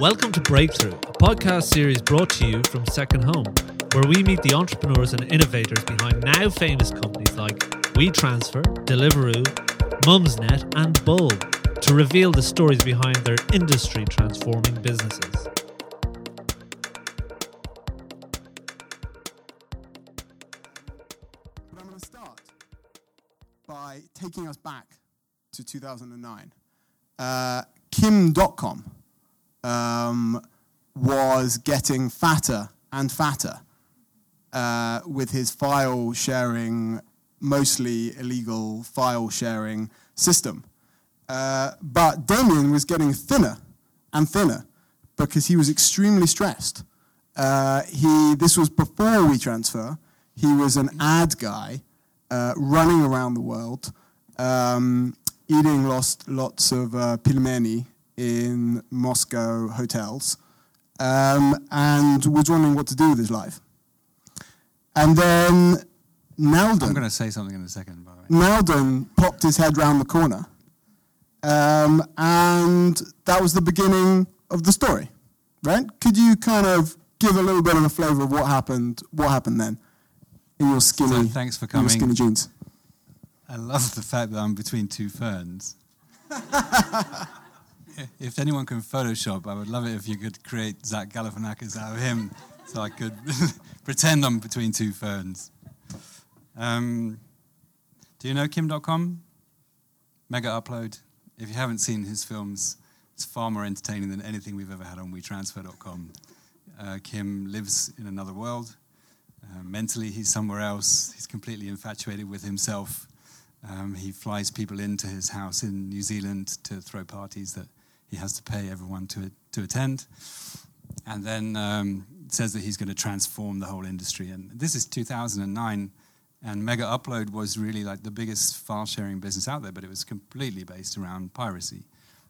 Welcome to Breakthrough, a podcast series brought to you from Second Home, where we meet the entrepreneurs and innovators behind now famous companies like WeTransfer, Deliveroo, Mumsnet, and Bulb to reveal the stories behind their industry transforming businesses. But I'm going to start by taking us back to 2009. Uh, Kim Dotcom um, was getting fatter and fatter uh, with his file sharing, mostly illegal file sharing system. Uh, but Damian was getting thinner and thinner because he was extremely stressed. Uh, he, this was before WeTransfer. He was an ad guy uh, running around the world, um, eating lots, lots of uh, pelmeni in Moscow hotels, um, and was wondering what to do with his life. And then Nalden. I'm going to say something in a second, by the way. Nalden popped his head round the corner. Um, and that was the beginning of the story, right? Could you kind of give a little bit of a flavour of what happened? What happened then in your skinny? So thanks for coming. skinny jeans. I love the fact that I'm between two ferns. if anyone can Photoshop, I would love it if you could create Zach Galifianakis out of him, so I could pretend I'm between two ferns. Um, do you know Kim Dotcom? Mega Upload. If you haven't seen his films, it's far more entertaining than anything we've ever had on WeTransfer.com. Uh, Kim lives in another world. Uh, mentally, he's somewhere else. He's completely infatuated with himself. Um, he flies people into his house in New Zealand to throw parties that he has to pay everyone to, to attend. And then um, says that he's going to transform the whole industry. And this is 2009, and Mega Upload was really like the biggest file sharing business out there, but it was completely based around piracy.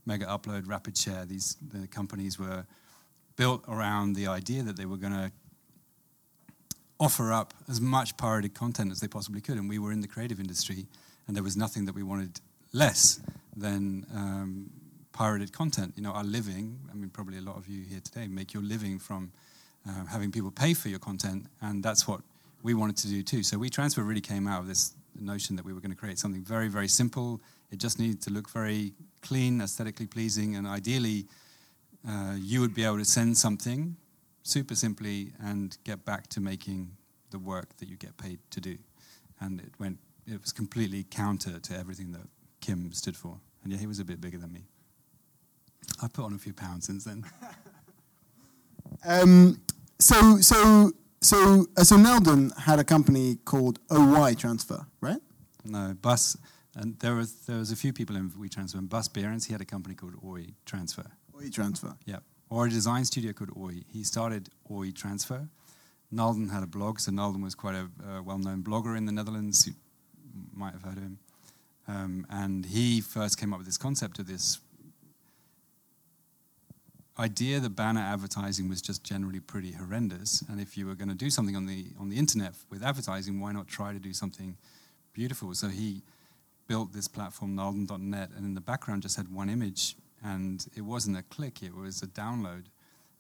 Mega Upload, Rapid Share, these the companies were built around the idea that they were going to offer up as much pirated content as they possibly could. And we were in the creative industry, and there was nothing that we wanted less than um, pirated content. You know, our living, I mean, probably a lot of you here today make your living from uh, having people pay for your content, and that's what we wanted to do too. So WeTransfer really came out of this notion that we were going to create something very, very simple. It just needed to look very clean, aesthetically pleasing, and ideally, uh, you would be able to send something super simply and get back to making the work that you get paid to do. And it went, it was completely counter to everything that Kim stood for. And yeah, he was a bit bigger than me. I put on a few pounds since then. Um, so, so, so, uh, so Nalden had a company called OY Transfer, right? no, Bas, and there was there was a few people in WeTransfer. And Bas Beerens, he had a company called Oi Transfer. OY Transfer. Yeah, or a design studio called Oi. He started Oi Transfer. Nalden had a blog, so Nalden was quite a, a well-known blogger in the Netherlands. You might have heard of him. Um, and he first came up with this concept of this idea that banner advertising was just generally pretty horrendous. And if you were going to do something on the on the internet with advertising, why not try to do something beautiful? So he built this platform, Nalden.net, and in the background just had one image, and it wasn't a click; it was a download.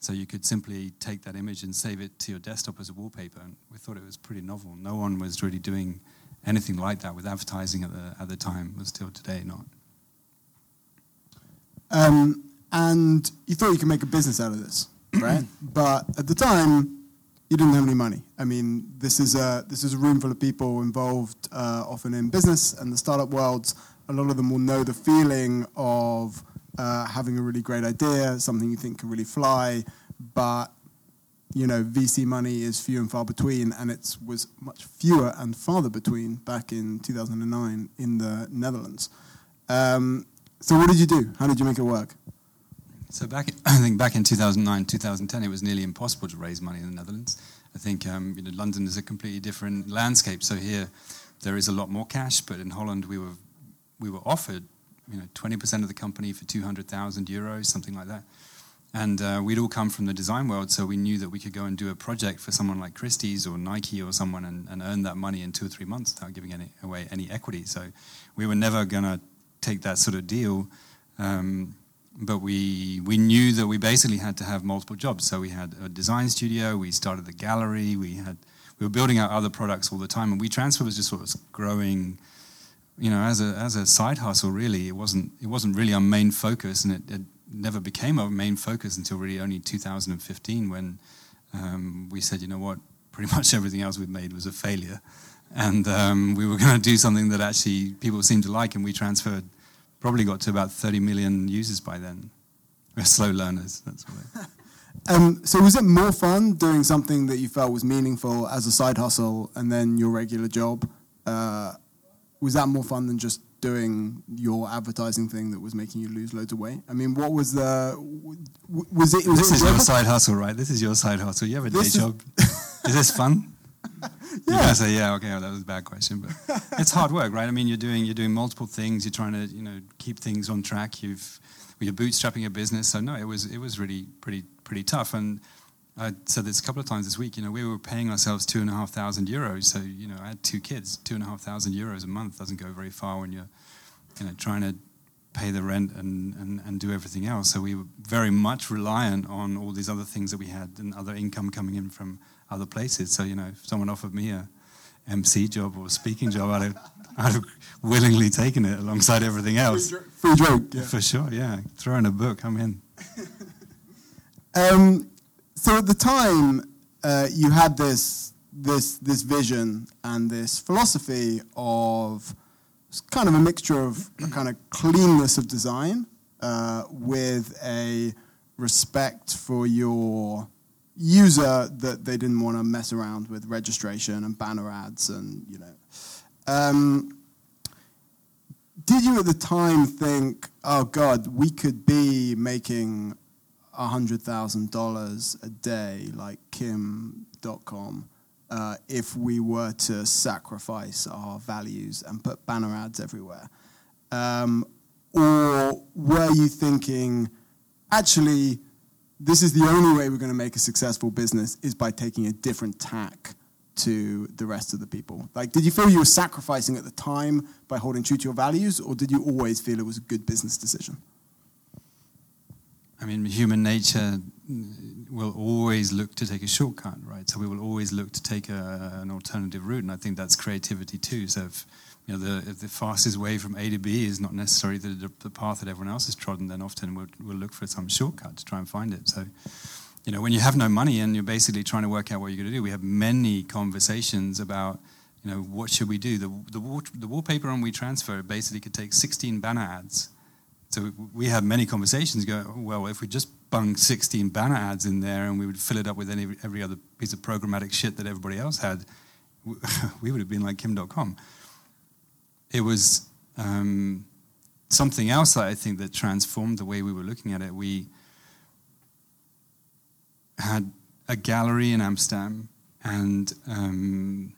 So you could simply take that image and save it to your desktop as a wallpaper. And we thought it was pretty novel. No one was really doing anything like that with advertising at the at the time. Was still today not. Um, and you thought you could make a business out of this, right? but at the time, you didn't have any money. I mean, this is a this is a room full of people involved, uh, often in business and the startup worlds. A lot of them will know the feeling of uh, having a really great idea, something you think can really fly, but you know, VC money is few and far between, and it was much fewer and farther between back in 2009 in the Netherlands. Um, so, what did you do? How did you make it work? So back, I think back in 2009, 2010, it was nearly impossible to raise money in the Netherlands. I think um, you know, London is a completely different landscape. So here, there is a lot more cash, but in Holland, we were we were offered you know 20% of the company for 200,000 euros, something like that. And uh, we'd all come from the design world, so we knew that we could go and do a project for someone like Christie's or Nike or someone and, and earn that money in two or three months without giving any, away any equity. So we were never going to take that sort of deal. Um, but we we knew that we basically had to have multiple jobs. So we had a design studio, we started the gallery, we had we were building out other products all the time, and WeTransfer was just sort of growing, you know, as a as a side hustle. Really, it wasn't it wasn't really our main focus, and it, it never became our main focus until really only 2015 when um, we said, you know what, pretty much everything else we'd made was a failure, and um, we were going to do something that actually people seemed to like, and we transferred probably got to about 30 million users by then. We're slow learners. That's what. Um, so was it more fun doing something that you felt was meaningful as a side hustle and then your regular job? Uh, was that more fun than just doing your advertising thing that was making you lose loads of weight? I mean, what was the was it? Was this it is your side hustle, right? This is your side hustle. You have a This day is- job. is this fun? Yeah. gonna say, yeah, okay, well, that was a bad question, but it's hard work, right? I mean, you're doing you're doing multiple things. You're trying to you know keep things on track. You've you're bootstrapping a business, so no, it was it was really pretty pretty tough. And I said this a couple of times this week. You know, we were paying ourselves two and a half thousand euros. So you know, I had two kids. Two and a half thousand euros a month doesn't go very far when you're you know trying to pay the rent and, and, and do everything else. So we were very much reliant on all these other things that we had and other income coming in from other places. So, you know, if someone offered me a MC job or a speaking job, I'd have, I'd have willingly taken it alongside everything else. free drink? Yeah. For sure, yeah. Throw in a book, I'm in. Um, so at the time, uh, you had this this this vision and this philosophy of kind of a mixture of a kind of cleanness of design uh, with a respect for your user that they didn't want to mess around with registration and banner ads and you know. Um, did you at the time think, oh God, we could be making $100,000 a day like Kim Dotcom uh, if we were to sacrifice our values and put banner ads everywhere? Um, or were you thinking, actually, this is the only way we're going to make a successful business is by taking a different tack to the rest of the people? Like, did you feel you were sacrificing at the time by holding true to your values, or did you always feel it was a good business decision? I mean, human nature will always look to take a shortcut, right? So we will always look to take a, an alternative route, and I think that's creativity too. So if you know the, the fastest way from A to B is not necessarily the, the path that everyone else has trodden, then often we'll, we'll look for some shortcut to try and find it. So you know, when you have no money and you're basically trying to work out what you're going to do, we have many conversations about you know what should we do. The the, wall, the wallpaper on WeTransfer basically could take 16 banner ads. So we have many conversations go, oh, well, if we just bung 16 banner ads in there and we would fill it up with any, every other piece of programmatic shit that everybody else had, we would have been like Kim Dotcom. It was um, something else that I think that transformed the way we were looking at it. We had a gallery in Amsterdam and um,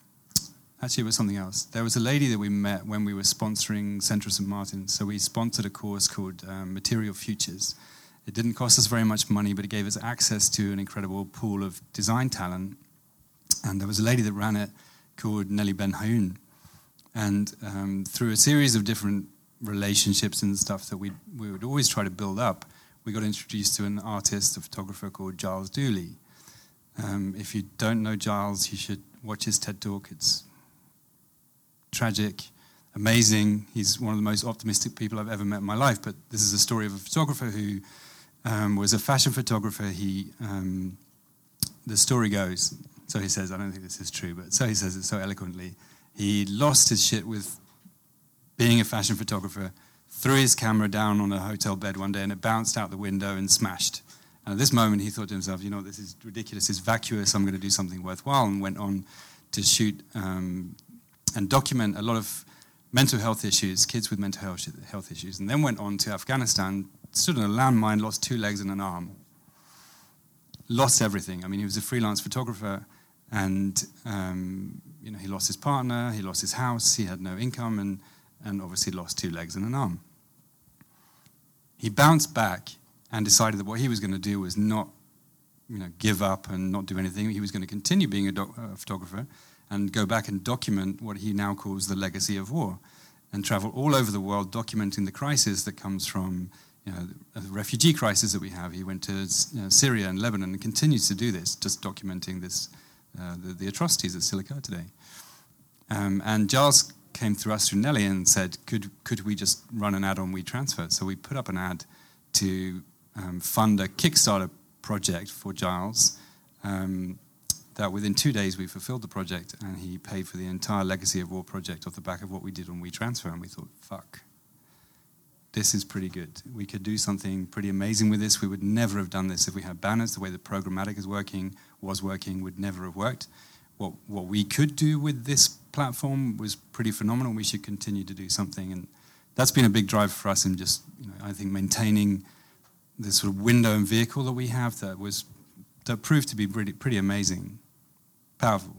Actually, it was something else. There was a lady that we met when we were sponsoring Central St. Martin. So we sponsored a course called um, Material Futures. It didn't cost us very much money, but it gave us access to an incredible pool of design talent. And there was a lady that ran it called Nelly Ben Hayoun. And um, through a series of different relationships and stuff that we, we would always try to build up, we got introduced to an artist, a photographer called Giles Duley. Um, if you don't know Giles, you should watch his TED Talk. It's tragic, amazing. He's one of the most optimistic people I've ever met in my life. But this is a story of a photographer who um, was a fashion photographer. He, um, the story goes, so he says, I don't think this is true, but so he says it so eloquently. He lost his shit with being a fashion photographer, threw his camera down on a hotel bed one day, and it bounced out the window and smashed. And at this moment, he thought to himself, you know, this is ridiculous, it's vacuous, I'm going to do something worthwhile, and went on to shoot um, and document a lot of mental health issues, kids with mental health, issues, and then went on to Afghanistan, stood on a landmine, lost two legs and an arm, lost everything. I mean, he was a freelance photographer, and um, you know, he lost his partner, he lost his house, he had no income, and and obviously lost two legs and an arm. He bounced back and decided that what he was going to do was not, you know, give up and not do anything. He was going to continue being a, doc- a photographer and go back and document what he now calls the legacy of war and travel all over the world documenting the crisis that comes from you know, the refugee crisis that we have. He went to you know, Syria and Lebanon and continues to do this, just documenting this, uh, the, the, atrocities still occur today. Um, and Giles came through us through Nelly and said, could, could we just run an ad on WeTransfer? So we put up an ad to um, fund a Kickstarter project for Giles. Um, that within two days we fulfilled the project and he paid for the entire Legacy of War project off the back of what we did on WeTransfer. And we thought, fuck, this is pretty good. We could do something pretty amazing with this. We would never have done this if we had banners. The way the programmatic is working, was working, would never have worked. What, what we could do with this platform was pretty phenomenal. We should continue to do something. And that's been a big drive for us in just, you know, I think, maintaining this sort of window and vehicle that we have that was that proved to be pretty, pretty amazing, powerful.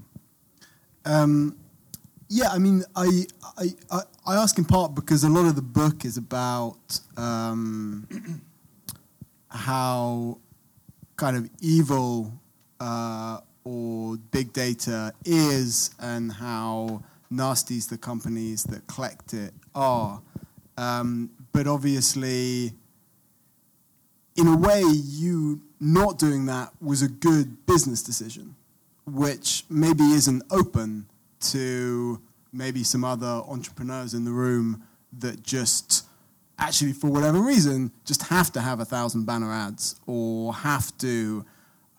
Um, yeah, I mean, I, I, I, I, ask in part because a lot of the book is about um, how kind of evil uh, or big data is and how nasties the companies that collect it are. Um, but obviously, in a way, you not doing that was a good business decision, which maybe isn't open to maybe some other entrepreneurs in the room that just actually, for whatever reason, just have to have a thousand banner ads or have to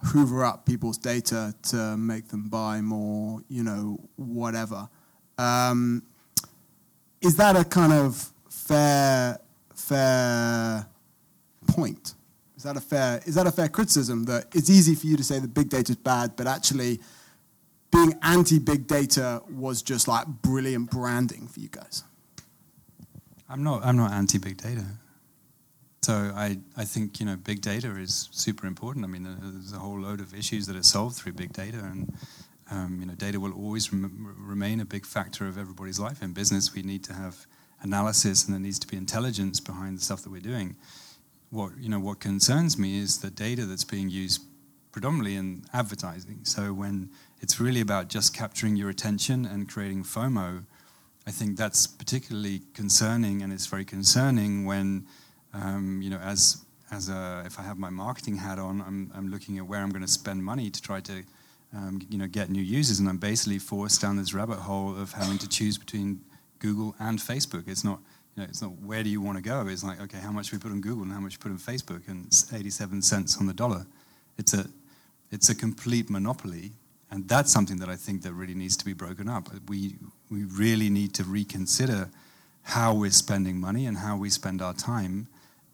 hoover up people's data to make them buy more, you know, whatever. Um, is that a kind of fair, fair point? Is that a fair? Is that a fair criticism that it's easy for you to say that big data is bad, but actually being anti big data was just like brilliant branding for you guys? I'm not. I'm not anti big data. So I, I think you know big data is super important. I mean, there's a whole load of issues that are solved through big data, and um, you know, data will always rem- remain a big factor of everybody's life. In business, we need to have analysis, and there needs to be intelligence behind the stuff that we're doing. What you know, what concerns me is the data that's being used predominantly in advertising. So when it's really about just capturing your attention and creating FOMO. I think that's particularly concerning, and it's very concerning when, um, you know, as as a, if I have my marketing hat on, I'm, I'm looking at where I'm going to spend money to try to, um, you know, get new users, and I'm basically forced down this rabbit hole of having to choose between Google and Facebook. It's not, you know, it's not where do you want to go. It's like, okay, how much we put on Google and how much we put on Facebook, and it's 87 cents on the dollar. It's a, it's a complete monopoly and that's something that I think that really needs to be broken up. We, we really need to reconsider how we're spending money and how we spend our time.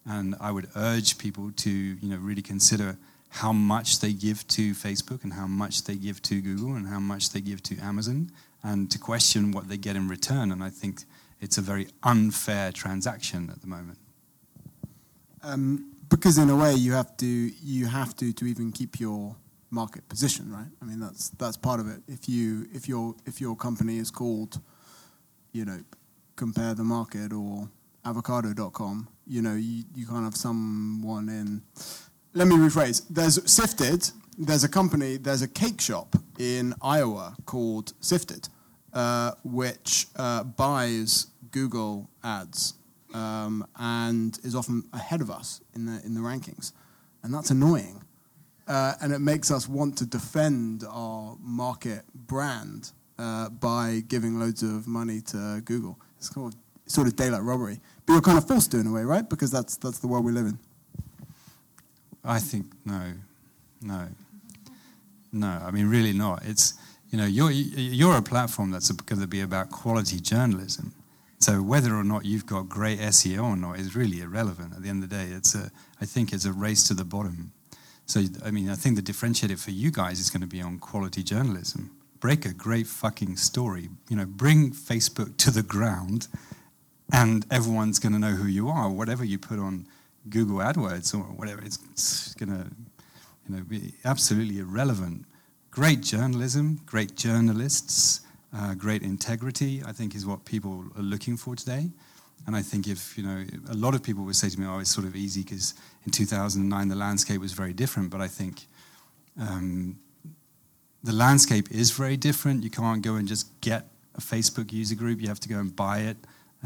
And I would urge people to, you know, really consider how much they give to Facebook and how much they give to Google and how much they give to Amazon and to question what they get in return. And I think it's a very unfair transaction at the moment. Um, because in a way, you have to you have to to even keep your market position, right? I mean, that's that's part of it. If you if your if your company is called, you know, compare the market or avocado.com, you know, you, you can't have someone in. Let me rephrase. There's Sifted. There's a company. There's a cake shop in Iowa called Sifted, uh, which uh, buys Google ads um, and is often ahead of us in the in the rankings, and that's annoying uh, and it makes us want to defend our market brand uh, by giving loads of money to Google. It's called sort of daylight robbery, but you're kind of forced to in a way, right? Because that's that's the world we live in. I think no, no, no. I mean, really not. It's you know you're you're a platform that's going to be about quality journalism. So whether or not you've got great SEO or not is really irrelevant. At the end of the day, it's a I think it's a race to the bottom. So, I mean, I think the differentiator for you guys is going to be on quality journalism. Break a great fucking story. You know, bring Facebook to the ground, and everyone's going to know who you are. Whatever you put on Google AdWords or whatever, it's, it's going to, you know, be absolutely irrelevant. Great journalism, great journalists, uh, great integrity. I think is what people are looking for today. And I think if, you know, a lot of people would say to me, oh, it's sort of easy because in 2009 the landscape was very different. But I think um, the landscape is very different. You can't go and just get a Facebook user group. You have to go and buy it.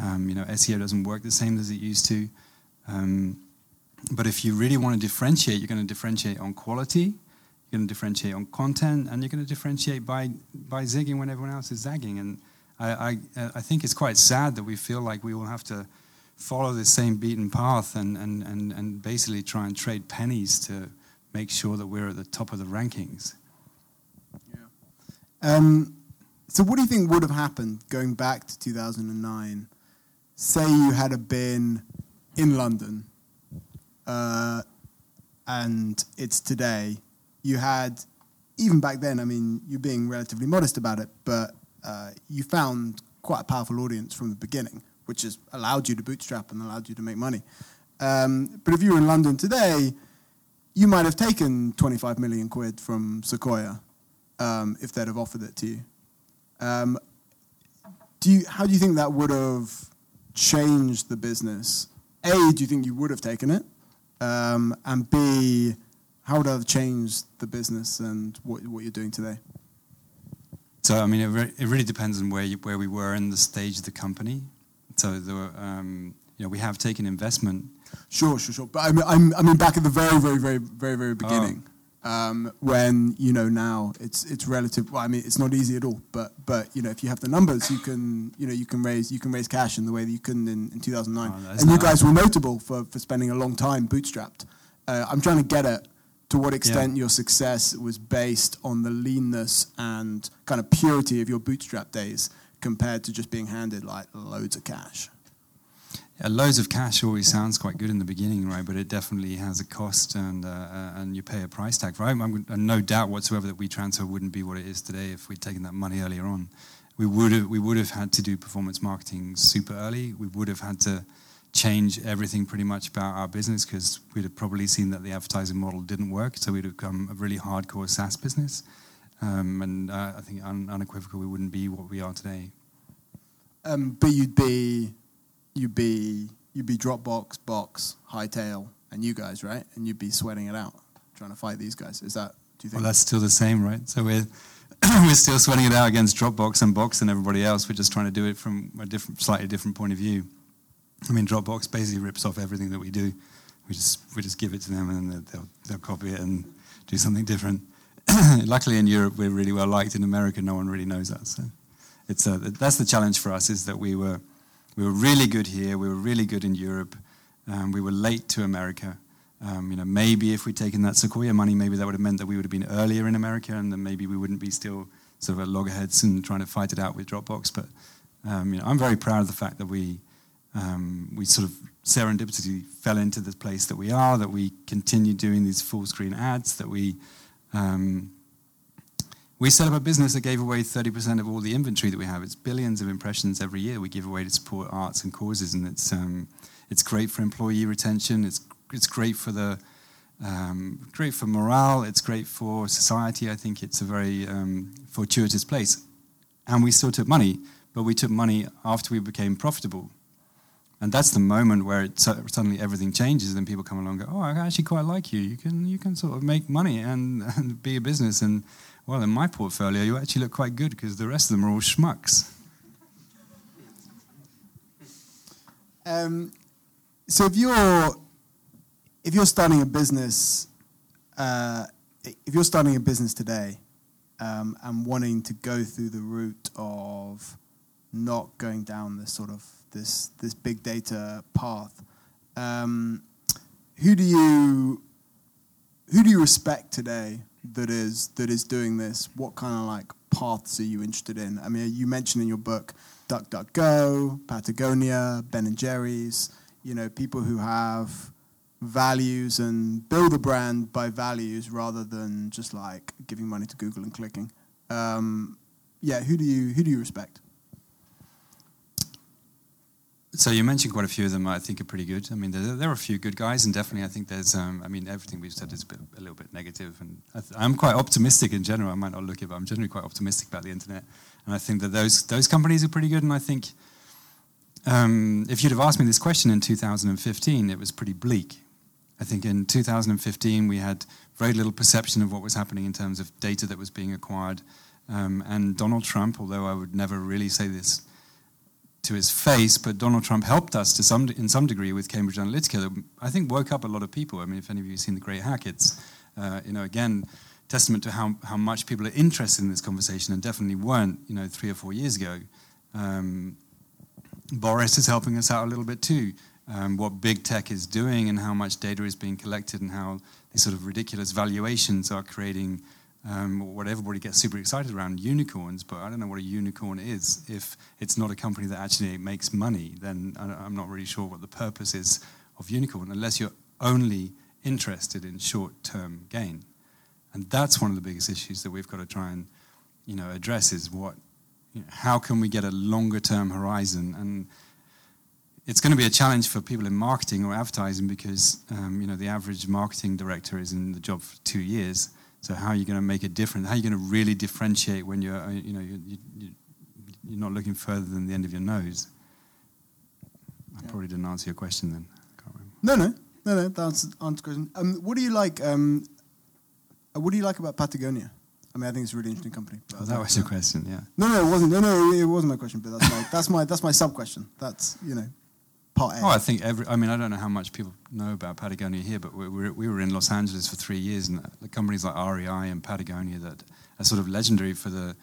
Um, you know, SEO doesn't work the same as it used to. Um, but if you really want to differentiate, you're going to differentiate on quality, you're going to differentiate on content, and you're going to differentiate by by zigging when everyone else is zagging. And I, I, I think it's quite sad that we feel like we will have to follow the same beaten path and, and, and, and basically try and trade pennies to make sure that we're at the top of the rankings. Yeah. Um, so, what do you think would have happened going back to 2009? Say you had been in London, uh, and it's today. You had, even back then, I mean, you're being relatively modest about it, but uh, you found quite a powerful audience from the beginning, which has allowed you to bootstrap and allowed you to make money. Um, but if you were in London today, you might have taken 25 million quid from Sequoia um, if they'd have offered it to you. Um, do you. How do you think that would have changed the business? A, do you think you would have taken it? Um, and B, how would that have changed the business and what, what you're doing today? So, I mean, it, re- it really depends on where, you, where we were in the stage of the company. So, there were, um, you know, we have taken investment Sure, sure, sure. But I mean, I'm, I mean, back at the very, very, very, very, very beginning, oh. Um, when you know now it's it's relative. Well, I mean, it's not easy at all. But but you know, if you have the numbers, you can you know you can raise you can raise cash in the way that you couldn't in, in 2009. Oh, and you guys were notable for for spending a long time bootstrapped. Uh, I'm trying to get at to what extent yeah. your success was based on the leanness and kind of purity of your bootstrap days compared to just being handed like loads of cash. Yeah, loads of cash always sounds quite good in the beginning, right? But it definitely has a cost, and uh, and you pay a price tag. I'm, I'm, no doubt whatsoever that WeTransfer wouldn't be what it is today if we'd taken that money earlier on. We would have we would have had to do performance marketing super early. We would have had to change everything pretty much about our business because we'd have probably seen that the advertising model didn't work. So we'd have become a really hardcore SaaS business, um, and uh, I think un- unequivocal we wouldn't be what we are today. Um, but you'd be you'd be you'd be Dropbox, Box, Hightail, and you guys, right? And you'd be sweating it out, trying to fight these guys. Is that? Do you think? Well, that's still the same, right? So we're we're still sweating it out against Dropbox and Box and everybody else. We're just trying to do it from a different, slightly different point of view. I mean, Dropbox basically rips off everything that we do. We just we just give it to them, and they'll they'll copy it and do something different. Luckily, in Europe, we're really well liked. In America, no one really knows that. So, it's a, that's the challenge for us: is that we were we were really good here. We were really good in Europe. Um, we were late to America. Um, you know, maybe if we'd taken that Sequoia money, maybe that would have meant that we would have been earlier in America, and then maybe we wouldn't be still sort of at loggerheads and trying to fight it out with Dropbox. But um, you know, I'm very proud of the fact that we um, we sort of serendipitously fell into the place that we are, that we continue doing these full screen ads, that we um, we set up a business that gave away 30% of all the inventory that we have. It's billions of impressions every year we give away to support arts and causes, and it's um, it's great for employee retention. It's it's great for the um, great for morale. It's great for society. I think it's a very um, fortuitous place, and we still took money, but we took money after we became profitable. And that's the moment where it, suddenly everything changes, and people come along and go, "Oh, I actually quite like you. You can you can sort of make money and, and be a business." And well, in my portfolio, you actually look quite good because the rest of them are all schmucks. Um, so if you're if you're starting a business, uh, if you're starting a business today um, and wanting to go through the route of not going down this sort of this this big data path, um, who do you who do you respect today that is that is doing this? What kind of like paths are you interested in? I mean, you mentioned in your book DuckDuckGo, Patagonia, Ben and Jerry's. You know, people who have values and build a brand by values rather than just like giving money to Google and clicking. Um, yeah, who do you who do you respect? So you mentioned quite a few of them. I think are pretty good. I mean, there, there are a few good guys, and definitely, I think there's. Um, I mean, everything we've said is a, bit, a little bit negative, and I am quite optimistic in general. I might not look it, but I'm generally quite optimistic about the internet, and I think that those those companies are pretty good. And I think um, if you'd have asked me this question in 2015, it was pretty bleak. I think in 2015 we had very little perception of what was happening in terms of data that was being acquired, um, and Donald Trump, although I would never really say this to his face, but Donald Trump helped us to some in some degree with Cambridge Analytica. That I think woke up a lot of people. I mean, if any of you have seen the Great Hack, it's uh, you know again testament to how how much people are interested in this conversation, and definitely weren't you know three or four years ago. Um, Boris is helping us out a little bit too. Um, what big tech is doing and how much data is being collected and how these sort of ridiculous valuations are creating um, what everybody gets super excited around unicorns, but I don't know what a unicorn is. If it's not a company that actually makes money, then I'm not really sure what the purpose is of unicorn, unless you're only interested in short-term gain. And that's one of the biggest issues that we've got to try and, you know, address is what, you know, how can we get a longer-term horizon? And it's going to be a challenge for people in marketing or advertising because, um, you know, the average marketing director is in the job for two years so how are you going to make a difference? How are you going to really differentiate when you're, you know, you, you, you're not looking further than the end of your nose? I yeah. probably didn't answer your question then. No, no, no, no. That's answer question. Um, what do you like? Um, uh, what do you like about Patagonia? I mean, I think it's a really interesting company. Oh, that was your question, yeah. No, no, it wasn't. No, no, it wasn't my question. But that's my that's my that's my sub question. That's you know Oh, I think every. I mean, I don't know how much people know about Patagonia here, but we were, we were in Los Angeles for three years, and the companies like REI and Patagonia that are sort of legendary for the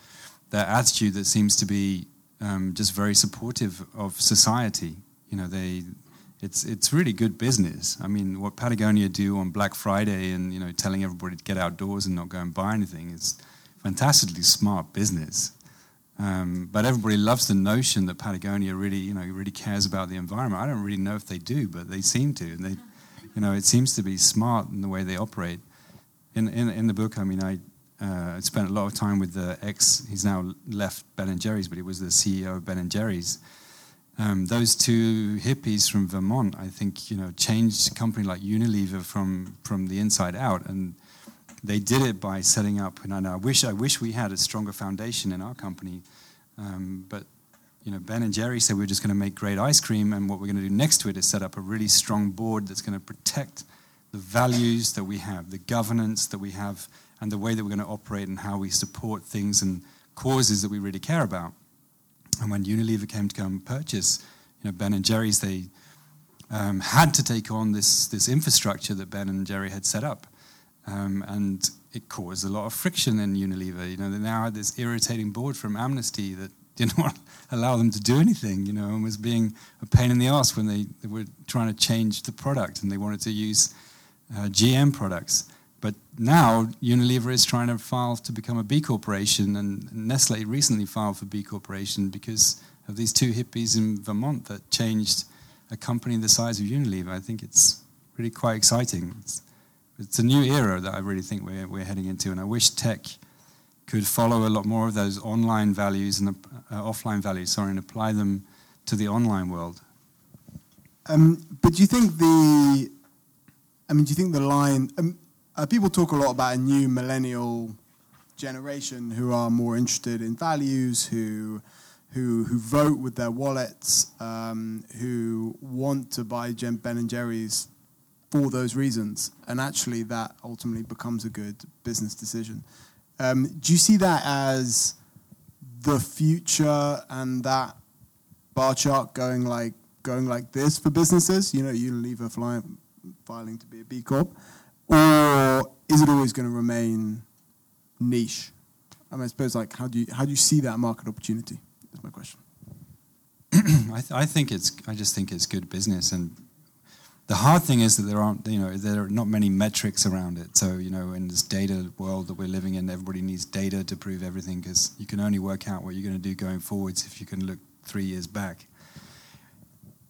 their attitude that seems to be um, just very supportive of society. You know, they. It's it's really good business. I mean, what Patagonia do on Black Friday and you know telling everybody to get outdoors and not go and buy anything is fantastically smart business. Um, but everybody loves the notion that Patagonia really, you know, really cares about the environment. I don't really know if they do, but they seem to. And they, you know, it seems to be smart in the way they operate. In in, in the book, I mean, I uh, spent a lot of time with the ex. He's now left Ben and Jerry's, but he was the CEO of Ben and Jerry's. Um, those two hippies from Vermont, I think, you know, changed a company like Unilever from from the inside out, and they did it by setting up. And I wish I wish we had a stronger foundation in our company, um, but you know, Ben and Jerry said we are just going to make great ice cream, and what we're going to do next to it is set up a really strong board that's going to protect the values that we have, the governance that we have, and the way that we're going to operate and how we support things and causes that we really care about. And when Unilever came to come purchase, you know, Ben and Jerry's, they um, had to take on this this infrastructure that Ben and Jerry had set up. Um, and it caused a lot of friction in Unilever. You know, they now had this irritating board from Amnesty that didn't want to allow them to do anything, you know, and was being a pain in the ass when they, they were trying to change the product and they wanted to use uh, GM products. But now Unilever is trying to file to become a B corporation, and Nestle recently filed for B corporation because of these two hippies in Vermont that changed a company the size of Unilever. I think it's really quite exciting. It's, it's a new era that I really think we're, we're heading into, and I wish tech could follow a lot more of those online values and uh, offline values, sorry, and apply them to the online world. Um, but do you think the, I mean, do you think the line, um, uh, people talk a lot about a new millennial generation who are more interested in values, who, who, who vote with their wallets, um, who want to buy Ben and Jerry's for those reasons, and actually that ultimately becomes a good business decision. Um, do you see that as the future and that bar chart going like going like this for businesses? You know, you Unilever flying, filing to be a B Corp, or is it always going to remain niche? I mean, I suppose like how do you how do you see that market opportunity? Is my question. I, th- I think it's I just think it's good business and the hard thing is that there aren't, you know, there are not many metrics around it. So, you know, in this data world that we're living in, everybody needs data to prove everything because you can only work out what you're going to do going forwards if you can look three years back.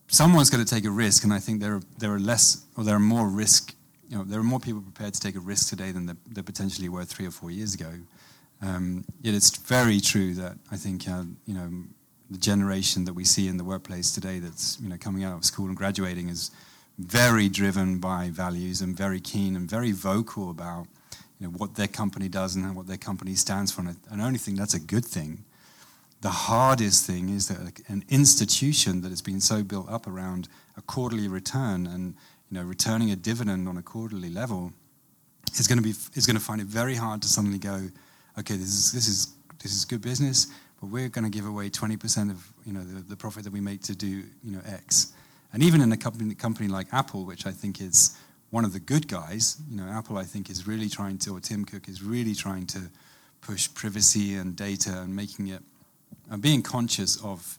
Someone's going to take a risk, and I think there are, there are less, or there are more risk, you know, there are more people prepared to take a risk today than there, potentially were three or four years ago. Um, yet it's very true that I think, uh, you know, the generation that we see in the workplace today that's, you know, coming out of school and graduating is very driven by values and very keen and very vocal about you know, what their company does and what their company stands for. And I only think that's a good thing. The hardest thing is that an institution that has been so built up around a quarterly return and you know, returning a dividend on a quarterly level is going to be is going to find it very hard to suddenly go, okay, this is this is this is good business. but we're going to give away 20% of you know the, the profit that we make to do you know X. And even in a company, company like Apple, which I think is one of the good guys, you know, Apple I think is really trying to, or Tim Cook is really trying to push privacy and data and making it, and being conscious of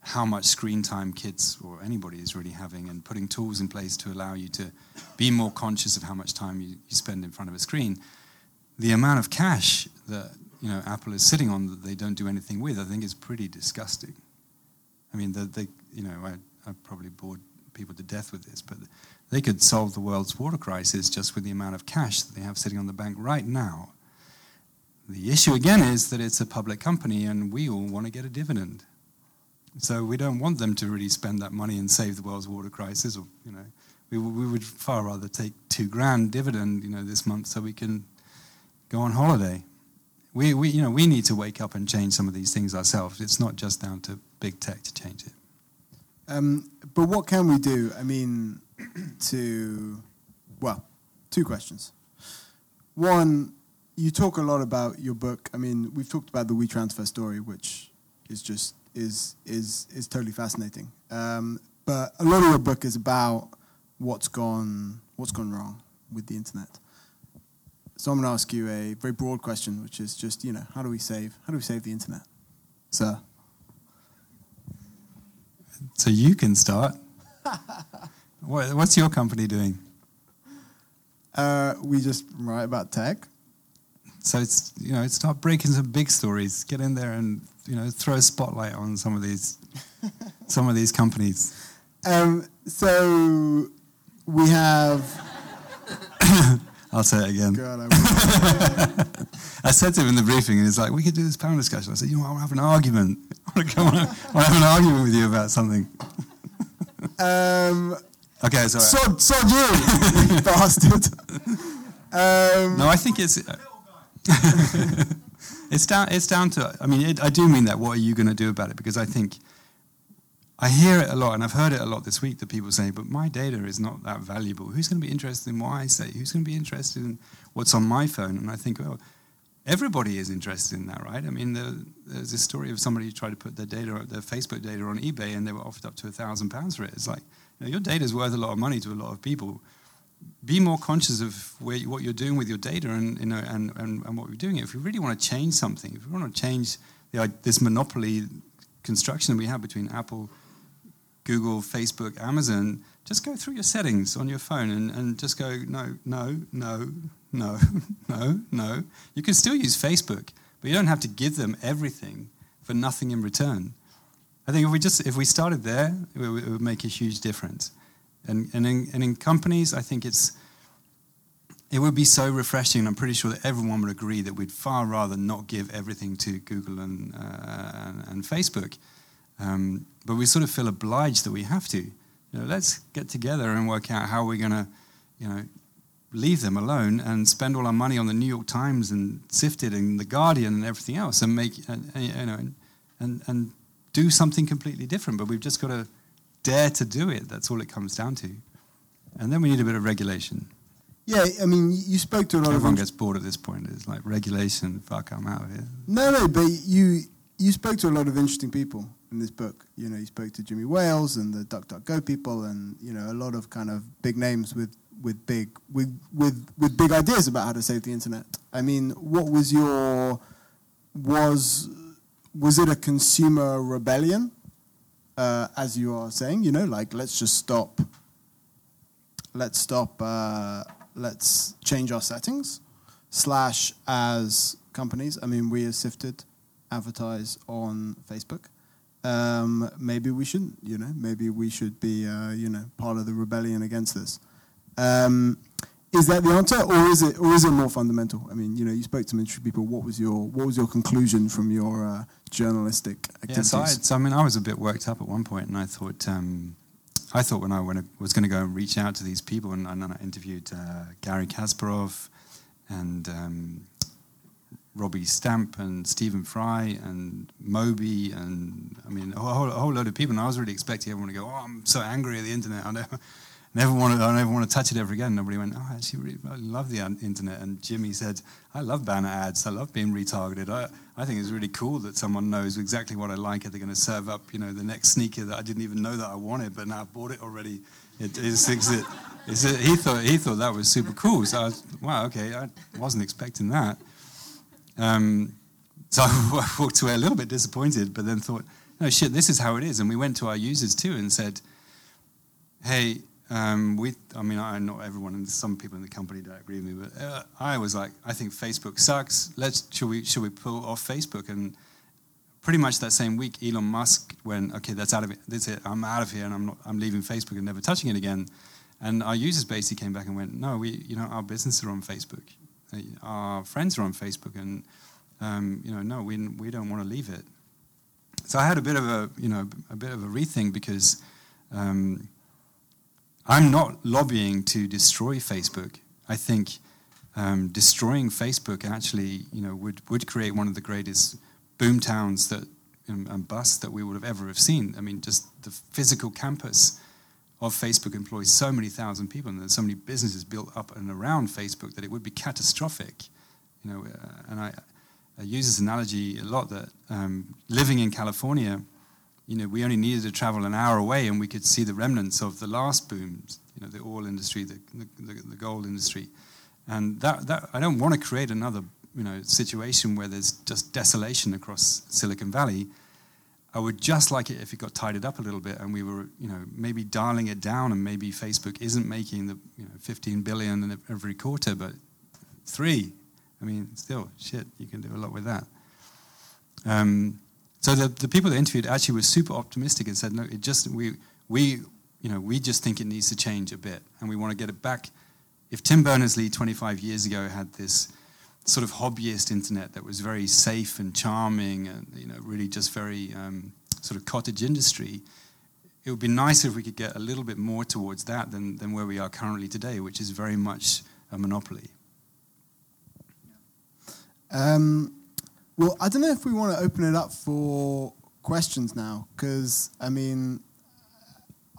how much screen time kids or anybody is really having and putting tools in place to allow you to be more conscious of how much time you, you spend in front of a screen. The amount of cash that you know Apple is sitting on that they don't do anything with, I think is pretty disgusting. I mean, they, you know, I, I probably bored people to death with this, but they could solve the world's water crisis just with the amount of cash that they have sitting on the bank right now. The issue again is that it's a public company and we all want to get a dividend. So we don't want them to really spend that money and save the world's water crisis. Or you know, we, we would far rather take two grand dividend, you know, this month so we can go on holiday. We, we, you know, we need to wake up and change some of these things ourselves. It's not just down to big tech to change it. Um, but what can we do? I mean, to well, two questions. One, you talk a lot about your book. I mean, we've talked about the WeTransfer story, which is just is is is totally fascinating. Um, but a lot of your book is about what's gone what's gone wrong with the internet. So I'm going to ask you a very broad question, which is just you know how do we save how do we save the internet, sir? You can start. what, what's your company doing? Uh, we just write about tech. So it's you know start breaking some big stories. Get in there and you know throw a spotlight on some of these some of these companies. Um, so we have. I'll say it again. God, I, said to him in the briefing, and he's like, "We could do this panel discussion." I said, "You know, I want to have an argument. I want to come on, I want to have an argument with you about something." um, Okay, so sod, sod you, you bastard. Um, no, I think it's it's down it's down to. I mean, it, I do mean that. What are you going to do about it? Because I think I hear it a lot, and I've heard it a lot this week that people say, "But my data is not that valuable. Who's going to be interested in what I say? Who's going to be interested in what's on my phone?" And I think, well, everybody is interested in that, right? I mean, the, there's this story of somebody who tried to put their data, their Facebook data, on eBay, and they were offered up to a thousand pounds for it. It's like you know, your data is worth a lot of money to a lot of people. Be more conscious of where, what you're doing with your data and, you know, and, and, and what you're doing. If you really want to change something, if you want to change the, this monopoly construction we have between Apple, Google, Facebook, Amazon, just go through your settings on your phone and, and just go, no, no, no, no, no, no. You can still use Facebook, but you don't have to give them everything for nothing in return. I think if we just if we started there, it would, it would make a huge difference. And and in, and in companies, I think it's it would be so refreshing. I'm pretty sure that everyone would agree that we'd far rather not give everything to Google and uh, and, Facebook, um, but we sort of feel obliged that we have to. You know, let's get together and work out how we're going to, you know, leave them alone and spend all our money on the New York Times and Sifted and the Guardian and everything else, and make and, you know and and do something completely different. But we've just got to dare to do it. That's all it comes down to. And then we need a bit of regulation. Yeah, I mean, you spoke to a lot Everyone of. Everyone gets bored at this point. It's like regulation. Fuck, I'm out of here. No, no, but you you spoke to a lot of interesting people in this book. You know, you spoke to Jimmy Wales and the DuckDuckGo people, and you know, a lot of kind of big names with with big with with with big ideas about how to save the internet. I mean, what was your was was it a consumer rebellion, uh, as you are saying? You know, like let's just stop. Let's stop. Uh, let's change our settings. Slash, as companies, I mean, we as Sifted advertise on Facebook. Um, maybe we shouldn't. You know, maybe we should be. Uh, you know, part of the rebellion against this. Um, is that the answer, or is it, or is it more fundamental? I mean, you know, you spoke to military people. What was your, what was your conclusion from your uh, journalistic activities? Yeah, so I, so I, mean, I was a bit worked up at one point, and I thought, um, I thought when I, was going to go and reach out to these people, and, and I interviewed uh, Garry Kasparov and um, Robbie Stamp and Stephen Fry and Moby, and I mean, a whole, a whole load of people. And I was really expecting everyone to go, "Oh, I'm so angry at the internet." I know never want to, I never want to touch it ever again. Nobody went, oh, I actually really, I love the internet. And Jimmy said, I love banner ads. I love being retargeted. I, I think it's really cool that someone knows exactly what I like. Are they going to serve up, you know, the next sneaker that I didn't even know that I wanted, but now I've bought it already. It, it's, it's, it, it's, he thought he thought that was super cool. So I was, wow, okay, I wasn't expecting that. Um, so I walked away a little bit disappointed, but then thought, no shit, this is how it is. And we went to our users too and said, hey, um, we, I mean, I know everyone, and some people in the company don't agree with me, but uh, I was like, I think Facebook sucks. Let's should we should we pull off Facebook? And pretty much that same week, Elon Musk went, okay, that's out of it. That's it. I'm out of here, and I'm not, I'm leaving Facebook and never touching it again. And our users basically came back and went, no, we, you know, our businesses are on Facebook, uh, our friends are on Facebook, and um, you know, no, we we don't want to leave it. So I had a bit of a, you know, a bit of a rethink because. Um, I'm not lobbying to destroy Facebook. I think um, destroying Facebook actually, you know, would, would create one of the greatest boom towns that um, and busts that we would have ever have seen. I mean, just the physical campus of Facebook employs so many thousand people, and there's so many businesses built up and around Facebook that it would be catastrophic. You know, uh, and I, I, use this analogy a lot that um, living in California you know, we only needed to travel an hour away and we could see the remnants of the last booms, you know, the oil industry, the, the, the gold industry. And that, that, I don't want to create another, you know, situation where there's just desolation across Silicon Valley. I would just like it if it got tidied up a little bit and we were, you know, maybe dialing it down and maybe Facebook isn't making the, you know, 15 billion every quarter, but three. I mean, still, shit, you can do a lot with that. Um, so the, the people that interviewed actually were super optimistic and said, no, it just, we, we, you know, we just think it needs to change a bit and we want to get it back. If Tim Berners-Lee 25 years ago had this sort of hobbyist internet that was very safe and charming and, you know, really just very um, sort of cottage industry, it would be nicer if we could get a little bit more towards that than, than where we are currently today, which is very much a monopoly. Um, well, I don't know if we want to open it up for questions now, because I mean,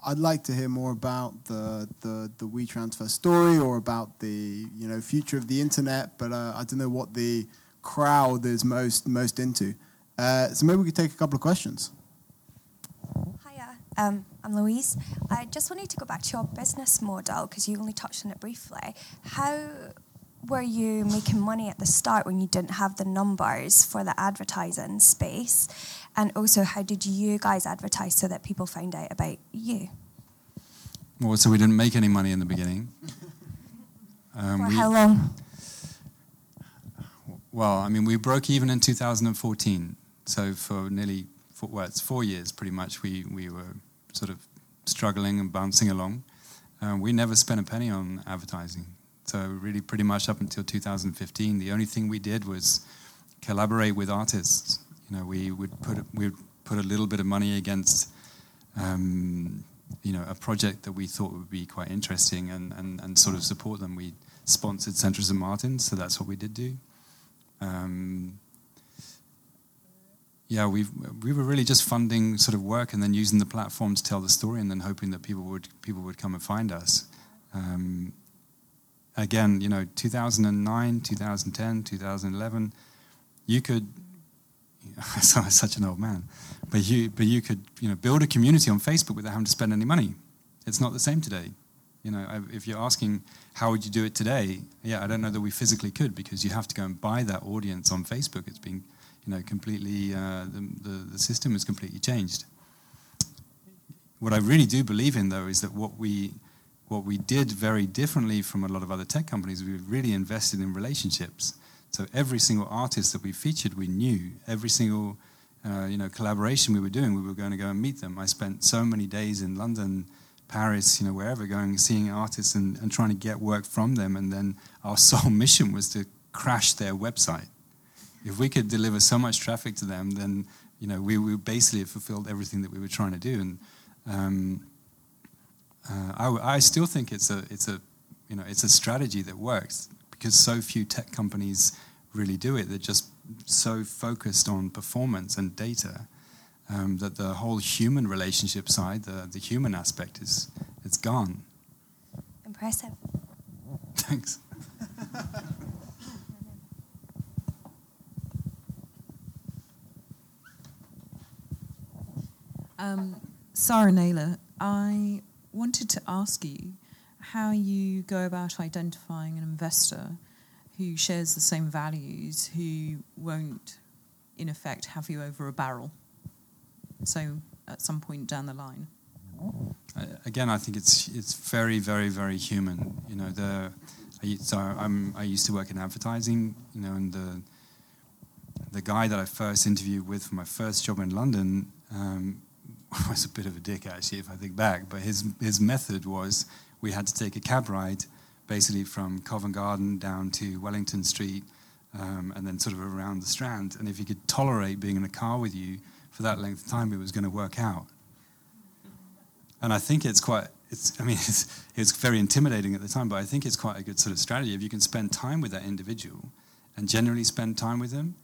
I'd like to hear more about the the the WeTransfer story or about the you know future of the internet, but uh, I don't know what the crowd is most most into. Uh, so maybe we could take a couple of questions. Hiya, um, I'm Louise. I just wanted to go back to your business model because you only touched on it briefly. How were you making money at the start when you didn't have the numbers for the advertising space? And also, how did you guys advertise so that people found out about you? Well, so we didn't make any money in the beginning. Um, for we, how long? Well, I mean, we broke even in 2014. So for nearly, four, well, it's four years pretty much, we, we were sort of struggling and bouncing along. Um, we never spent a penny on advertising. So really, pretty much up until 2015, the only thing we did was collaborate with artists. You know, we would put we would put a little bit of money against, um, you know, a project that we thought would be quite interesting, and, and, and sort of support them. We sponsored Central St. Martin's, so that's what we did do. Um, yeah, we we were really just funding sort of work and then using the platform to tell the story, and then hoping that people would people would come and find us. Um, again, you know, 2009, 2010, 2011, you could. I sound such an old man, but you but you could you know build a community on Facebook without having to spend any money. It's not the same today. You know, if you're asking how would you do it today, yeah, I don't know that we physically could because you have to go and buy that audience on Facebook. It's been, you know, completely uh, the, the the system has completely changed. What I really do believe in, though, is that what we what we did very differently from a lot of other tech companies, we really invested in relationships. So every single artist that we featured, we knew. Every single uh, you know collaboration we were doing, we were going to go and meet them. I spent so many days in London, Paris, you know wherever, going seeing artists and, and trying to get work from them. And then our sole mission was to crash their website. If we could deliver so much traffic to them, then you know we, we basically fulfilled everything that we were trying to do. And um, uh, I, I still think it's a it's a you know it's a strategy that works because so few tech companies really do it. They're just so focused on performance and data um, that the whole human relationship side, the, the human aspect, is it's gone. impressive. Thanks. Um, Sarah Naylor, I wanted to ask you how you go about identifying an investor who shares the same values, who won't, in effect, have you over a barrel. So, at some point down the line. Again, I think it's it's very, very, very human. You know, the I, so I'm I used to work in advertising. You know, and the the guy that I first interviewed with for my first job in London um, was a bit of a dick, actually, if I think back. But his his method was we had to take a cab ride, basically from Covent Garden down to Wellington Street, um, and then sort of around the Strand. And if he could tolerate being in a car with you for that length of time, it was going to work out. And I think it's quite. It's, I mean, it's, it's very intimidating at the time, but I think it's quite a good sort of strategy. If you can spend time with that individual and generally spend time with them,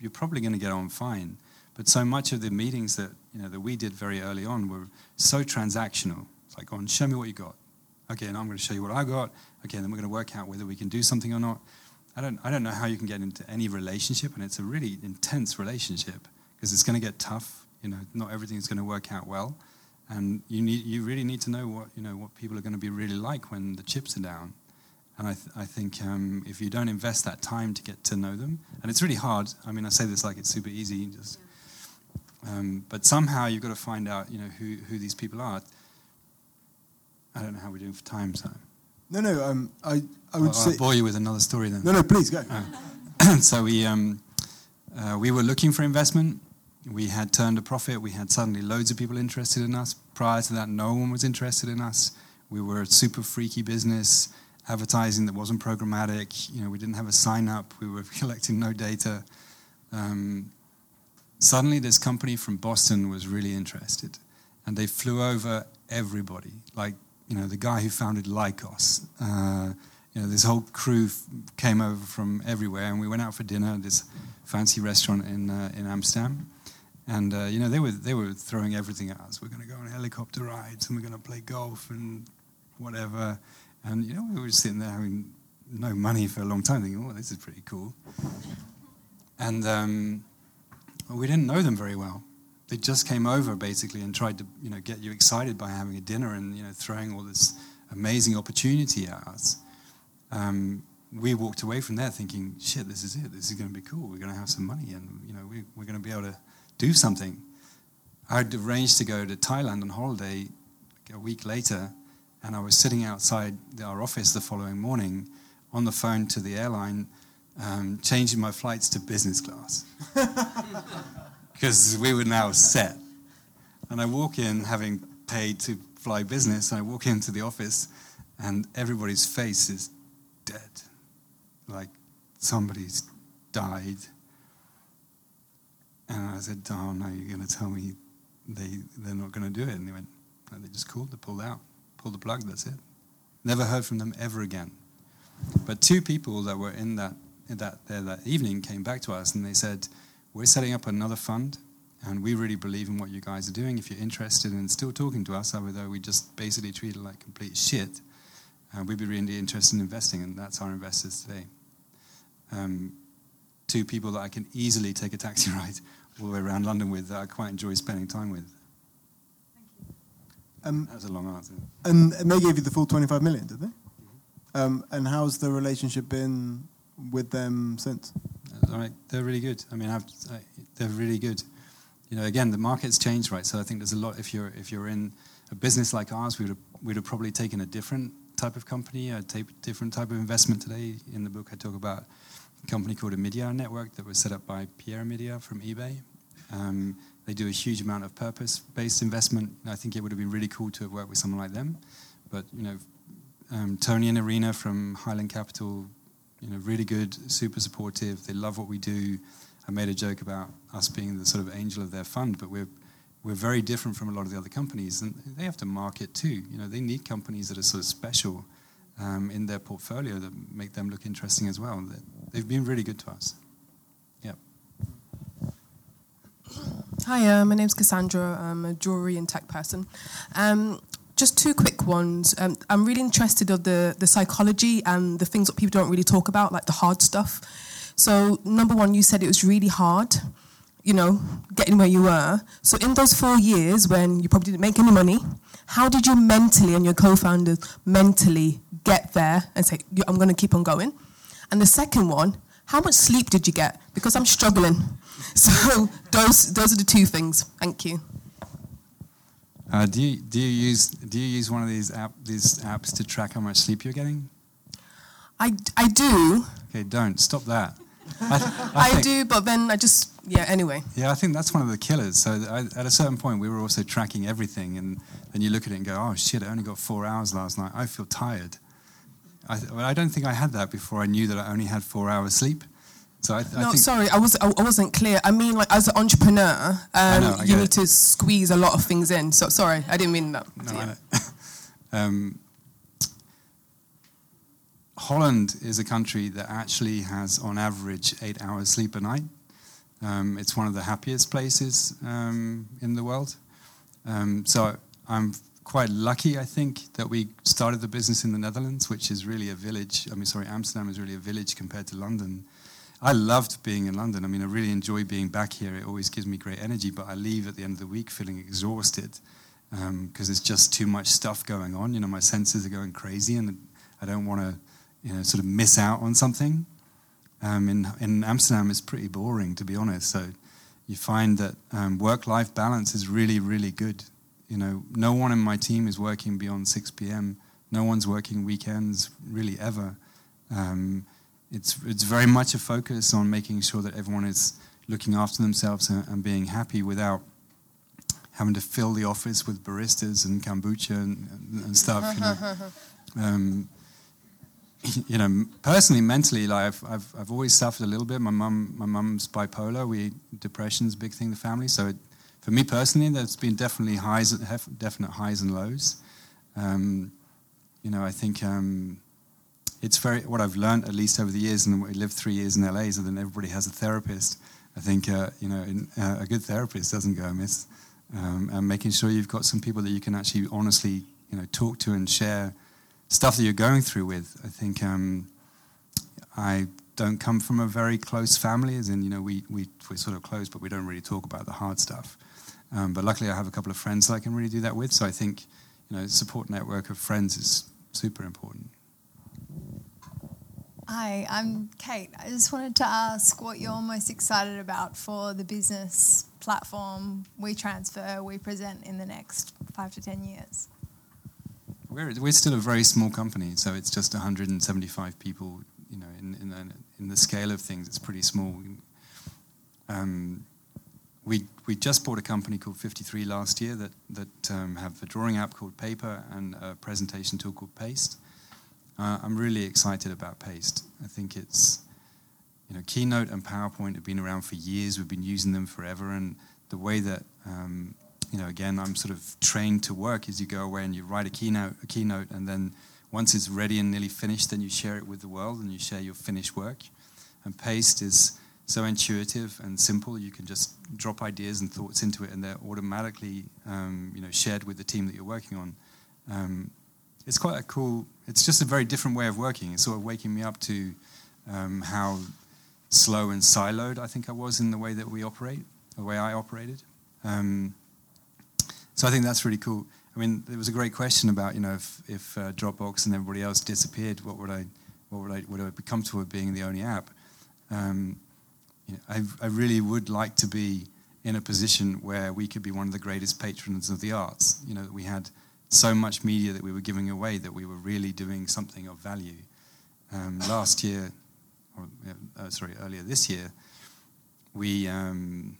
you're probably going to get on fine. But so much of the meetings that you know that we did very early on were so transactional. It's like, go on, show me what you got. Okay, and I'm going to show you what I got. Okay, then we're going to work out whether we can do something or not. I don't, I don't know how you can get into any relationship, and it's a really intense relationship because it's going to get tough. You know, not everything is going to work out well, and you need, you really need to know what you know what people are going to be really like when the chips are down. And I, th- I think um, if you don't invest that time to get to know them, and it's really hard. I mean, I say this like it's super easy, just, um, but somehow you've got to find out, you know, who, who these people are. I don't know how we're doing for time, so. No, no. Um, I, I would I'll, say. I'll bore you with another story then. No, no. Please go. so we um, uh, we were looking for investment. We had turned a profit. We had suddenly loads of people interested in us. Prior to that, no one was interested in us. We were a super freaky business, advertising that wasn't programmatic. You know, we didn't have a sign up. We were collecting no data. Um, suddenly, this company from Boston was really interested, and they flew over everybody. Like you know, the guy who founded Lycos. Uh, you know, this whole crew f- came over from everywhere, and we went out for dinner at this fancy restaurant in uh, in Amsterdam. And uh, you know, they were they were throwing everything at us. We're going to go on helicopter rides, and we're going to play golf and whatever. And you know, we were sitting there having no money for a long time, thinking, "Oh, this is pretty cool." And um, we didn't know them very well. They just came over basically and tried to, you know, get you excited by having a dinner and you know throwing all this amazing opportunity at us. Um, we walked away from there thinking, "Shit, this is it. This is going to be cool. We're going to have some money, and you know, we, we're going to be able to do something." I'd arranged to go to Thailand on holiday a week later, and I was sitting outside our office the following morning on the phone to the airline, um, changing my flights to business class because we were now set. And I walk in, having paid to fly business, and I walk into the office, and everybody's face is dead, like somebody's died. And I said, "Oh no, you're going to tell me they they're not going to do it?" And they went, no, "They just called, they pulled out, pulled the plug. That's it. Never heard from them ever again." But two people that were in that that there that evening came back to us and they said, "We're setting up another fund, and we really believe in what you guys are doing. If you're interested in still talking to us, although we just basically treat it like complete shit, uh, we'd be really interested in investing, and that's our investors today." Um, two people that I can easily take a taxi ride all the way around London with that I quite enjoy spending time with. Thank you. Um, That was a long answer. and they gave you the full 25 million, did they? Um, and how's the relationship been with them since? All right, they're really good. I mean, I've, I, they're really good. You know, again, the market's changed, right? So I think there's a lot. If you're if you're in a business like ours, we would have, we'd have probably taken a different type of company, a different type of investment today. In the book, I talk about a company called Omidyar Network that was set up by Pierre Omidyar from eBay. Um, they do a huge amount of purpose-based investment. I think it would have been really cool to have worked with someone like them. But you know, um, Tony and Arena from Highland Capital, you know, really good, super supportive. They love what we do. I made a joke about us being the sort of angel of their fund, but we're we're very different from a lot of the other companies, and they have to market too. You know, they need companies that are sort of special um, in their portfolio that make them look interesting as well. They've been really good to us. Yeah. Hi, uh, my name's Cassandra. I'm a jewellery and tech person. Um, just two quick ones. Um, I'm really interested of the the psychology and the things that people don't really talk about, like the hard stuff. So number one, you said it was really hard, you know, getting where you were. So in those four years when you probably didn't make any money, how did you mentally and your co-founders mentally get there and say, I'm going to keep on going? And the second one, how much sleep did you get? Because I'm struggling. So those those are the two things. Thank you. Uh, do you do you use do you use one of these app these apps to track how much sleep you're getting? I, I do. Okay, don't stop that. I, th- I, think- do, but then I just, yeah, anyway. Yeah, I think that's one of the killers. So I, at a certain point, we were also tracking everything, and then you look at it and go, "Oh shit! I only got four hours last night. I feel tired." I, well, I don't think I had that before I knew that I only had four hours sleep. So I, I No, think sorry, I, was, I I wasn't clear. I mean, like, as an entrepreneur, um, know, I you need it. to squeeze a lot of things in. So, sorry, I didn't mean that. No, Yeah. I um, Holland is a country that actually has, on average, eight hours sleep a night. Um, it's one of the happiest places um, in the world. Um, so I'm quite lucky, I think, that we started the business in the Netherlands, which is really a village. I mean, sorry, Amsterdam is really a village compared to London. I loved being in London. I mean, I really enjoy being back here. It always gives me great energy, but I leave at the end of the week feeling exhausted because there's just too much stuff going on. You know, my senses are going crazy, and I don't want to, you know, sort of miss out on something. Um, in in Amsterdam, it's pretty boring, to be honest. So you find that um, work-life balance is really, really good. You know, no one in my team is working beyond 6 p.m. No one's working weekends, really ever. Um, it's it's very much a focus on making sure that everyone is looking after themselves and, and being happy without having to fill the office with baristas and kombucha and, and, and stuff. You know. um, you know, personally, mentally, like I've, I've, I've always suffered a little bit. My mum, my mum's bipolar. We depression's a big thing in the family. So, it, for me personally, there's been definitely highs, definite highs and lows. Um, you know, I think um, it's very what I've learned at least over the years, and we lived three years in LA, so then everybody has a therapist. I think uh, you know, in, uh, a good therapist doesn't go amiss, um, and making sure you've got some people that you can actually honestly, you know, talk to and share stuff that you're going through with. I think um, I don't come from a very close family, as in, you know, we, we, we're sort of close, but we don't really talk about the hard stuff. Um, but luckily, I have a couple of friends that I can really do that with. So I think, you know, support network of friends is super important. Hi, I'm Kate. I just wanted to ask what you're most excited about for the business platform WeTransfer, we present in the next five to 10 years. We're, we're still a very small company, so it's just 175 people. You know, in, in, the, in the scale of things, it's pretty small. Um, we, we just bought a company called FiftyThree last year that, that um, have a drawing app called Paper and a presentation tool called Paste. Uh, I'm really excited about Paste. I think it's, you know, Keynote and PowerPoint have been around for years. We've been using them forever, and the way that, um, you know, again, I'm sort of trained to work is you go away and you write a keynote, a keynote, and then once it's ready and nearly finished, then you share it with the world and you share your finished work. And Paste is so intuitive and simple. You can just drop ideas and thoughts into it, and they're automatically, um, you know, shared with the team that you're working on. Um, it's quite a cool. It's just a very different way of working. It's sort of waking me up to um, how slow and siloed I think I was in the way that we operate, the way I operated. Um, so I think that's really cool. I mean, there was a great question about you know if, if uh, Dropbox and everybody else disappeared, what would I, what would I, would I be comfortable being the only app? Um, you know, I, I really would like to be in a position where we could be one of the greatest patrons of the arts. You know, we had so much media that we were giving away that we were really doing something of value. Um, last year, or uh, sorry, earlier this year, we um,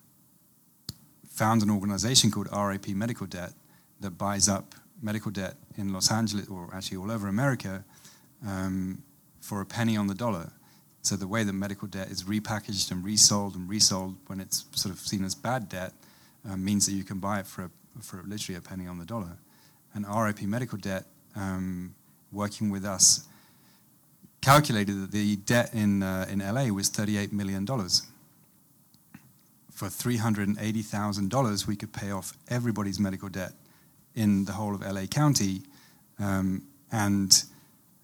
found an organization called RIP Medical Debt that buys up medical debt in Los Angeles, or actually all over America, um, for a penny on the dollar. So the way that medical debt is repackaged and resold and resold when it's sort of seen as bad debt uh, means that you can buy it for a, for literally a penny on the dollar. And RIP Medical Debt, um, working with us, calculated that the debt in uh, in LA was $38 million. For $380,000, we could pay off everybody's medical debt in the whole of LA County. Um, and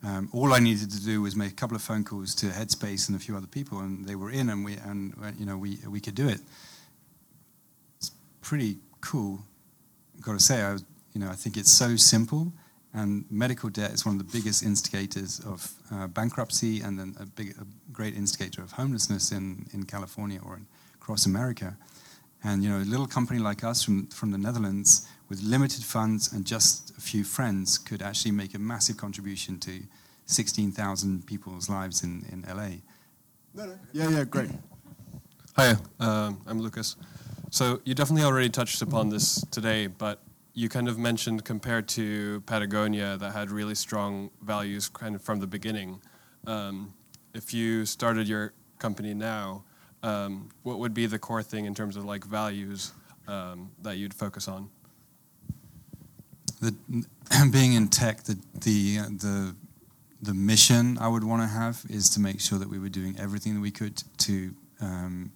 um, all I needed to do was make a couple of phone calls to Headspace and a few other people, and they were in, and we and uh, you know we we could do it. It's pretty cool. I've got to say, I was, you know I think it's so simple, and medical debt is one of the biggest instigators of uh, bankruptcy, and then a big, a great instigator of homelessness in in California or in, across America. And you know, a little company like us from from the Netherlands with limited funds and just a few friends could actually make a massive contribution to 16,000 people's lives in, in LA. No, no. Yeah, yeah, great. Hi, um, I'm Lucas. So you definitely already touched upon this today, but you kind of mentioned compared to Patagonia that had really strong values kind of from the beginning. Um, if you started your company now, um, what would be the core thing in terms of like values um, that you'd focus on? The, being in tech, the, the, the, the mission I would want to have is to make sure that we were doing everything that we could to um,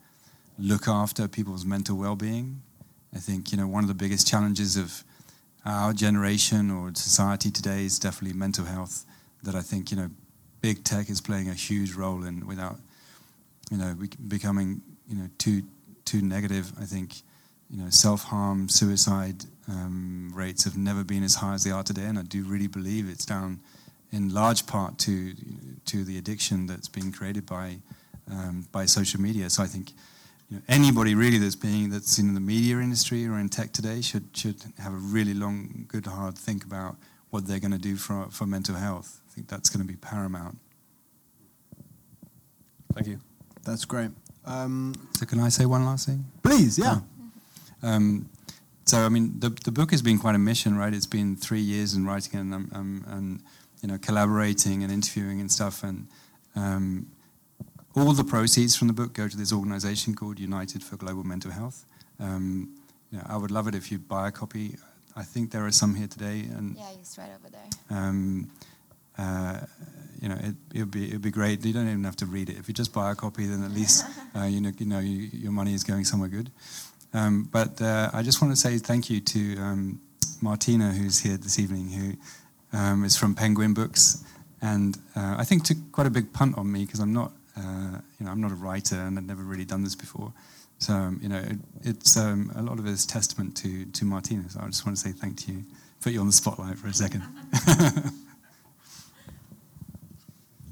look after people's mental well-being. I think you know one of the biggest challenges of our generation or society today is definitely mental health. That I think you know big tech is playing a huge role in without you know, becoming, you know, too too negative. I think, you know, self harm, suicide um, rates have never been as high as they are today, and I do really believe it's down in large part to to the addiction that's being created by um, by social media. So I think. You know, anybody really that's being that's in the media industry or in tech today should should have a really long, good, hard think about what they're going to do for for mental health. I think that's going to be paramount. Thank you. That's great. Um, so can I say one last thing? Please, yeah. Um, so I mean, the the book has been quite a mission, right? It's been three years in writing and um, um and you know collaborating and interviewing and stuff, and um, all the proceeds from the book go to this organization called United for Global Mental Health. Um, you know, I would love it if you buy a copy. I think there are some here today, and yeah, it's right over there. Um, uh, you know, it would be it'd be great. You don't even have to read it. If you just buy a copy, then at least uh, you know you know you, your money is going somewhere good. Um, but uh, I just want to say thank you to um, Martina, who's here this evening, who um, is from Penguin Books, and uh, I think took quite a big punt on me because I'm not uh, you know I'm not a writer and I've never really done this before. So um, you know it, it's um, a lot of it is testament to to Martina. So I just want to say thank you, put you on the spotlight for a second.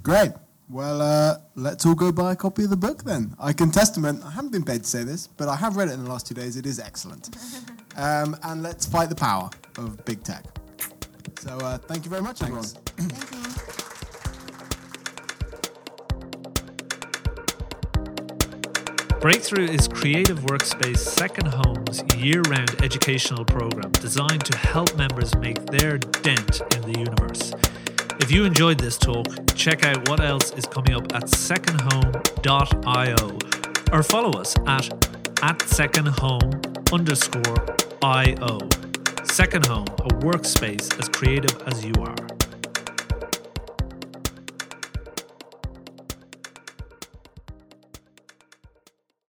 Great. Well, uh, let's all go buy a copy of the book then. I can testament, I haven't been paid to say this, but I have read it in the last two days. It is excellent. Um, and let's fight the power of big tech. So uh, thank you very much, Thanks. everyone. Breakthrough is Creative Workspace Second Home's year round educational program designed to help members make their dent in the universe. If you enjoyed this talk, check out what else is coming up at secondhome.io or follow us at at secondhome underscore io. Second Home, a workspace as creative as you are.